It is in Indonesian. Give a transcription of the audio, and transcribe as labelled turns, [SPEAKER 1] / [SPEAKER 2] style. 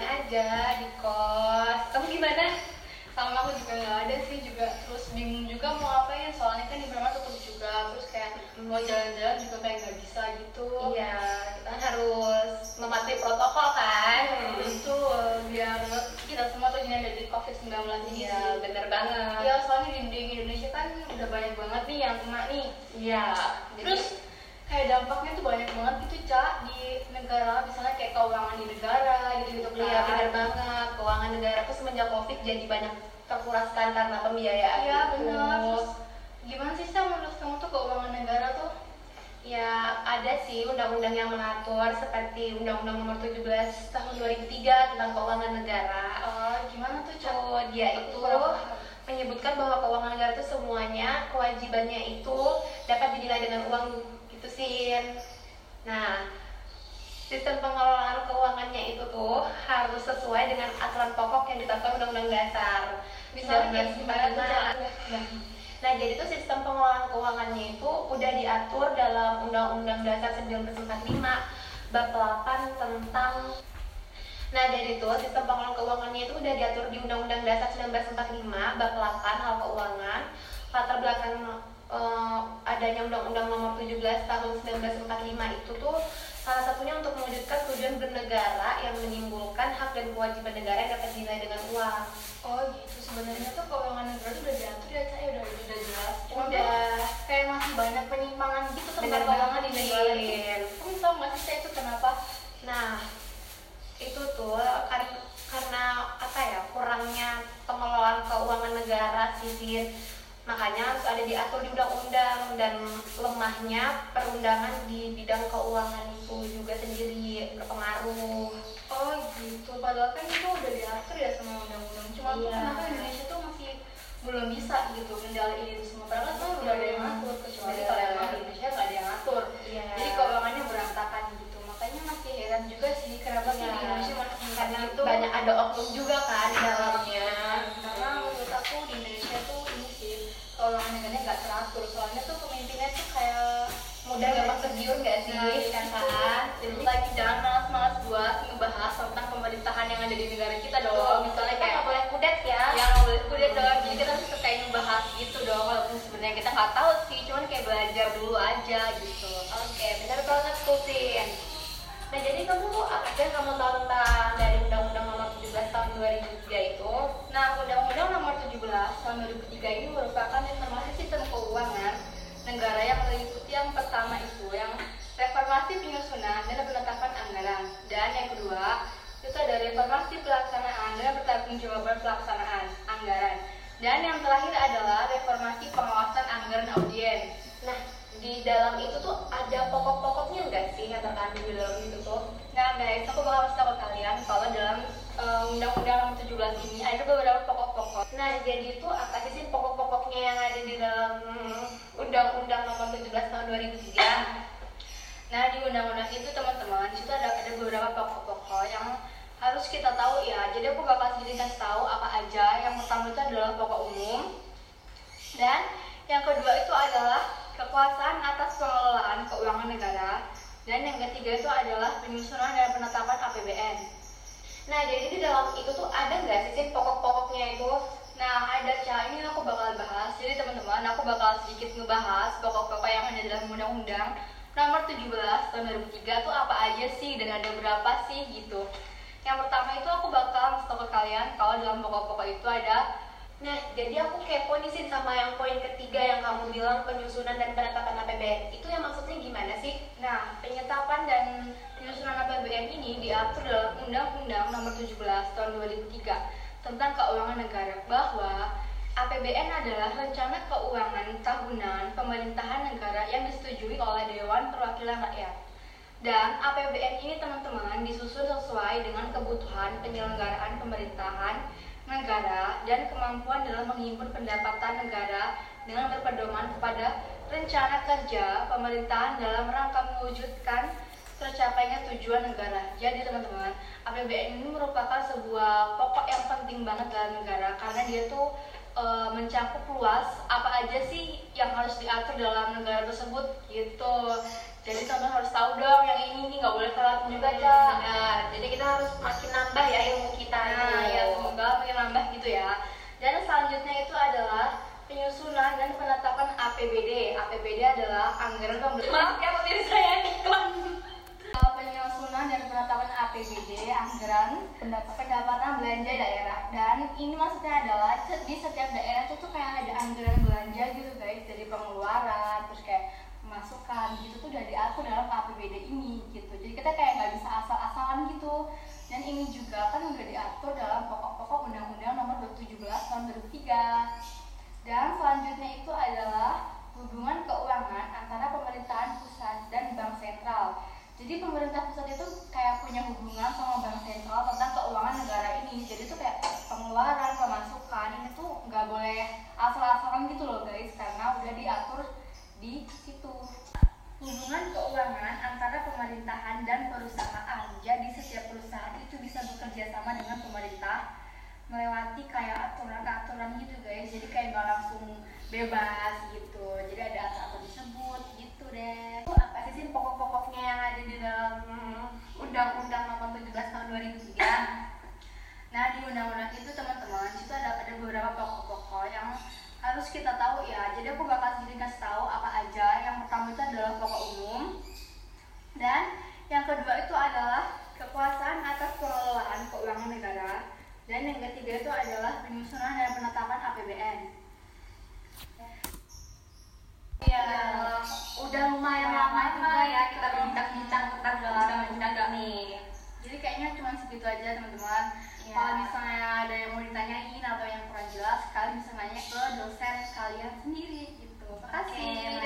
[SPEAKER 1] aja di kos. Kamu gimana? Sama aku juga nggak ada sih juga terus bingung juga mau ngapain soalnya kan di Bremen tutup juga terus kayak mau jalan-jalan juga kayak nggak bisa gitu.
[SPEAKER 2] Iya, kita harus mematuhi protokol kan.
[SPEAKER 1] Itu biar kita semua tuh jadi dari COVID-19 ini.
[SPEAKER 2] Iya, bener banget.
[SPEAKER 1] Iya, soalnya di, di Indonesia kan udah banyak banget nih yang kena nih.
[SPEAKER 2] Iya.
[SPEAKER 1] Terus kayak dampaknya tuh banyak banget gitu, Cak, di negara, misalnya kayak keuangan di negara kan.
[SPEAKER 2] Iya benar banget. Keuangan negara tuh semenjak covid jadi banyak terkuraskan karena pembiayaan.
[SPEAKER 1] Iya, benar. Gimana sih, Sa, menurut kamu tuh keuangan negara tuh?
[SPEAKER 2] Ya ada sih undang-undang yang mengatur seperti Undang-Undang Nomor 17 Tahun 2003 tentang Keuangan Negara.
[SPEAKER 1] Eh, gimana tuh, Cak?
[SPEAKER 2] Oh, dia itu menyebutkan bahwa keuangan negara itu semuanya kewajibannya itu dapat dinilai dengan uang gitu sih. Nah, sistem pengelolaan keuangannya itu tuh harus sesuai dengan aturan pokok yang ditetapkan Undang-Undang Dasar.
[SPEAKER 1] Misalnya tuh?
[SPEAKER 2] 1945. Nah, jadi itu sistem pengelolaan keuangannya itu udah diatur dalam Undang-Undang Dasar 1945 bab 8 tentang Nah, dari itu sistem pengelolaan keuangannya itu udah diatur di Undang-Undang Dasar 1945 bab 8 hal keuangan. Latar belakang eh, adanya Undang-Undang Nomor 17 tahun 1945 itu tuh salah satunya untuk mewujudkan tujuan bernegara yang menimbulkan hak dan kewajiban negara yang dapat dinilai dengan uang.
[SPEAKER 1] Oh gitu, sebenarnya tuh keuangan negara tuh udah diatur ya, Cak, ya udah, udah jelas. Cuma
[SPEAKER 2] Udah.
[SPEAKER 1] kayak masih banyak penyimpangan gitu tentang keuangan di negara
[SPEAKER 2] Din.
[SPEAKER 1] itu. Kamu tau gak sih, Cak, itu kenapa?
[SPEAKER 2] Nah, itu tuh karena karena apa ya kurangnya pengelolaan keuangan negara sih. Makanya harus ada diatur di undang-undang dan lemahnya perundangan di bidang keuangan itu juga sendiri berpengaruh
[SPEAKER 1] Oh gitu, padahal kan itu udah diatur ya sama undang-undang. Cuma tuh
[SPEAKER 2] Iya.
[SPEAKER 1] kenapa Indonesia tuh masih belum bisa gitu kendaliin itu semua. Padahal kan tuh udah ada yang ngatur, kecuali
[SPEAKER 2] Iya.
[SPEAKER 1] kalau emang di Indonesia nggak ada yang ngatur.
[SPEAKER 2] Iya.
[SPEAKER 1] Jadi keuangannya berantakan gitu. Makanya masih heran juga sih kenapa sih di
[SPEAKER 2] Iya.
[SPEAKER 1] Indonesia masih
[SPEAKER 2] karena
[SPEAKER 1] itu
[SPEAKER 2] banyak ada oknum juga kan dalamnya
[SPEAKER 1] kayak
[SPEAKER 2] mudah gampang tergiur gak sih
[SPEAKER 1] Nah,
[SPEAKER 2] kan
[SPEAKER 1] kan
[SPEAKER 2] kan
[SPEAKER 1] Jadi lagi jangan malas-malas buat ngebahas tentang pemerintahan yang ada di negara kita dong. Misalnya
[SPEAKER 2] kita
[SPEAKER 1] kayak
[SPEAKER 2] nggak boleh kudet ya
[SPEAKER 1] yang nggak boleh kuliah dong. Jadi kita harus kayak ngebahas gitu dong. Walaupun sebenarnya kita nggak tahu sih, cuman kayak belajar dulu aja gitu.
[SPEAKER 2] Oke, benar banget Kultin. Nah, jadi kamu apa yang kamu tahu tentang dari Undang-Undang Nomor 17 Tahun 2003 itu?
[SPEAKER 1] Nah, Undang-Undang Nomor 17 Tahun 2003 ini merupakan informasi sistem keuangan negara yang meliputi yang pertama itu yang reformasi penyusunan dan penetapan anggaran dan yang kedua itu ada reformasi pelaksanaan dan pertanggungjawaban pelaksanaan anggaran dan yang terakhir adalah reformasi pengawasan anggaran audien.
[SPEAKER 2] Nah, di dalam itu tuh ada pokok-pokoknya nggak sih yang terkandung di dalam itu tuh?
[SPEAKER 1] Nah guys, aku bakal kasih tahu kalian kalau dalam eh, Undang-Undang Nomor 17 ini ada beberapa pokok-pokok
[SPEAKER 2] Nah, jadi itu apa sih sih pokok-pokoknya yang ada di dalam mm, Undang-Undang Nomor 17 Tahun 2003?
[SPEAKER 1] Nah di undang-undang itu teman-teman itu ada ada beberapa pokok-pokok yang harus kita tahu ya. Jadi aku bakal sedikit kasih tahu apa aja. Yang pertama itu adalah pokok umum dan yang kedua itu adalah kekuasaan atas pengelolaan keuangan negara dan yang ketiga itu adalah penyusunan dan penetapan APBN.
[SPEAKER 2] Nah, jadi di dalam itu tuh ada nggak sih pokok-pokoknya itu?
[SPEAKER 1] Nah, ada Ca, ini aku bakal bahas. Jadi teman-teman, aku bakal sedikit ngebahas pokok-pokok yang ada dalam undang-undang nomor 17 tahun 2003 tuh apa aja sih dan ada berapa sih gitu. Yang pertama itu aku bakal ngasih ke kalian kalau dalam pokok-pokok itu ada
[SPEAKER 2] Nah, jadi aku kepo nih Sin sama yang poin ketiga yang kamu bilang penyusunan dan penetapan APBN. Itu yang maksudnya gimana sih?
[SPEAKER 1] Nah, penyetapan dan penyusunan APBN ini diatur dalam Undang-Undang Nomor 17 Tahun 2003 tentang Keuangan Negara bahwa APBN adalah rencana keuangan tahunan pemerintahan negara yang disetujui oleh Dewan Perwakilan Rakyat. Dan APBN ini teman-teman disusun sesuai dengan kebutuhan penyelenggaraan pemerintahan negara dan kemampuan dalam menghimpun pendapatan negara dengan berpedoman kepada rencana kerja pemerintahan dalam rangka mewujudkan tercapainya tujuan negara. Jadi teman-teman, APBN ini merupakan sebuah pokok yang penting banget dalam negara karena dia tuh e, mencakup luas apa aja sih yang harus diatur dalam negara tersebut? Gitu. jadi teman harus tahu dong yang ini nih nggak boleh telat
[SPEAKER 2] juga cak
[SPEAKER 1] cak.
[SPEAKER 2] Nah, jadi kita harus makin nambah ya ilmu kita
[SPEAKER 1] nah ya semoga makin nambah gitu ya. Dan selanjutnya itu adalah penyusunan dan penetapan APBD APBD adalah anggaran pembelian
[SPEAKER 2] maaf ya pemirsa saya iklan.
[SPEAKER 1] Uh, penyusunan dan penetapan APBD anggaran pendap- pendapatan belanja daerah. Dan ini maksudnya adalah di setiap daerah itu tuh kayak ada anggaran belanja gitu guys. Dari pengeluaran terus kayak pemasukan gitu tuh udah diatur dalam APBD ini gitu jadi kita kayak nggak bisa asal-asalan gitu dan ini juga kan udah diatur dalam pokok-pokok Undang-Undang Nomor 17 Tahun 2003 dan selanjutnya itu adalah hubungan keuangan antara pemerintahan pusat dan bank sentral jadi pemerintah pusat itu kayak punya hubungan sama bank sentral tentang keuangan negara ini jadi tuh kayak pengeluaran pemasukan ini tuh nggak boleh asal-asalan gitu loh guys. Karena udah diatur di situ. Hubungan keuangan antara pemerintahan dan perusahaan. Jadi setiap perusahaan itu bisa bekerja sama dengan pemerintah melewati kayak aturan-aturan gitu guys. Jadi kayak nggak langsung bebas gitu. Jadi ada aturan disebut gitu deh.
[SPEAKER 2] Itu apa sih sih pokok-pokoknya yang ada di dalam mm, Undang-Undang Nomor 17 Tahun 2003?
[SPEAKER 1] Nah di undang-undang itu teman-teman itu ada ada beberapa pokok-pokok yang harus kita tahu ya. Jadi aku bakal sedikit kasih tahu apa aja. Yang pertama itu adalah pokok umum dan yang kedua itu adalah kekuasaan atas pengelolaan keuangan negara dan yang ketiga itu adalah penyusunan dan penetapan APBN.
[SPEAKER 2] Ya, udah lumayan lama juga ya kita bincang-bincang tentang undang-undang ini.
[SPEAKER 1] Jadi kayaknya cuma segitu aja teman-teman.
[SPEAKER 2] Iya.
[SPEAKER 1] Kalau misalnya ada yang mau ditanyain sekali bisa nanya ke dosen kalian sendiri gitu. Makasih. Okay,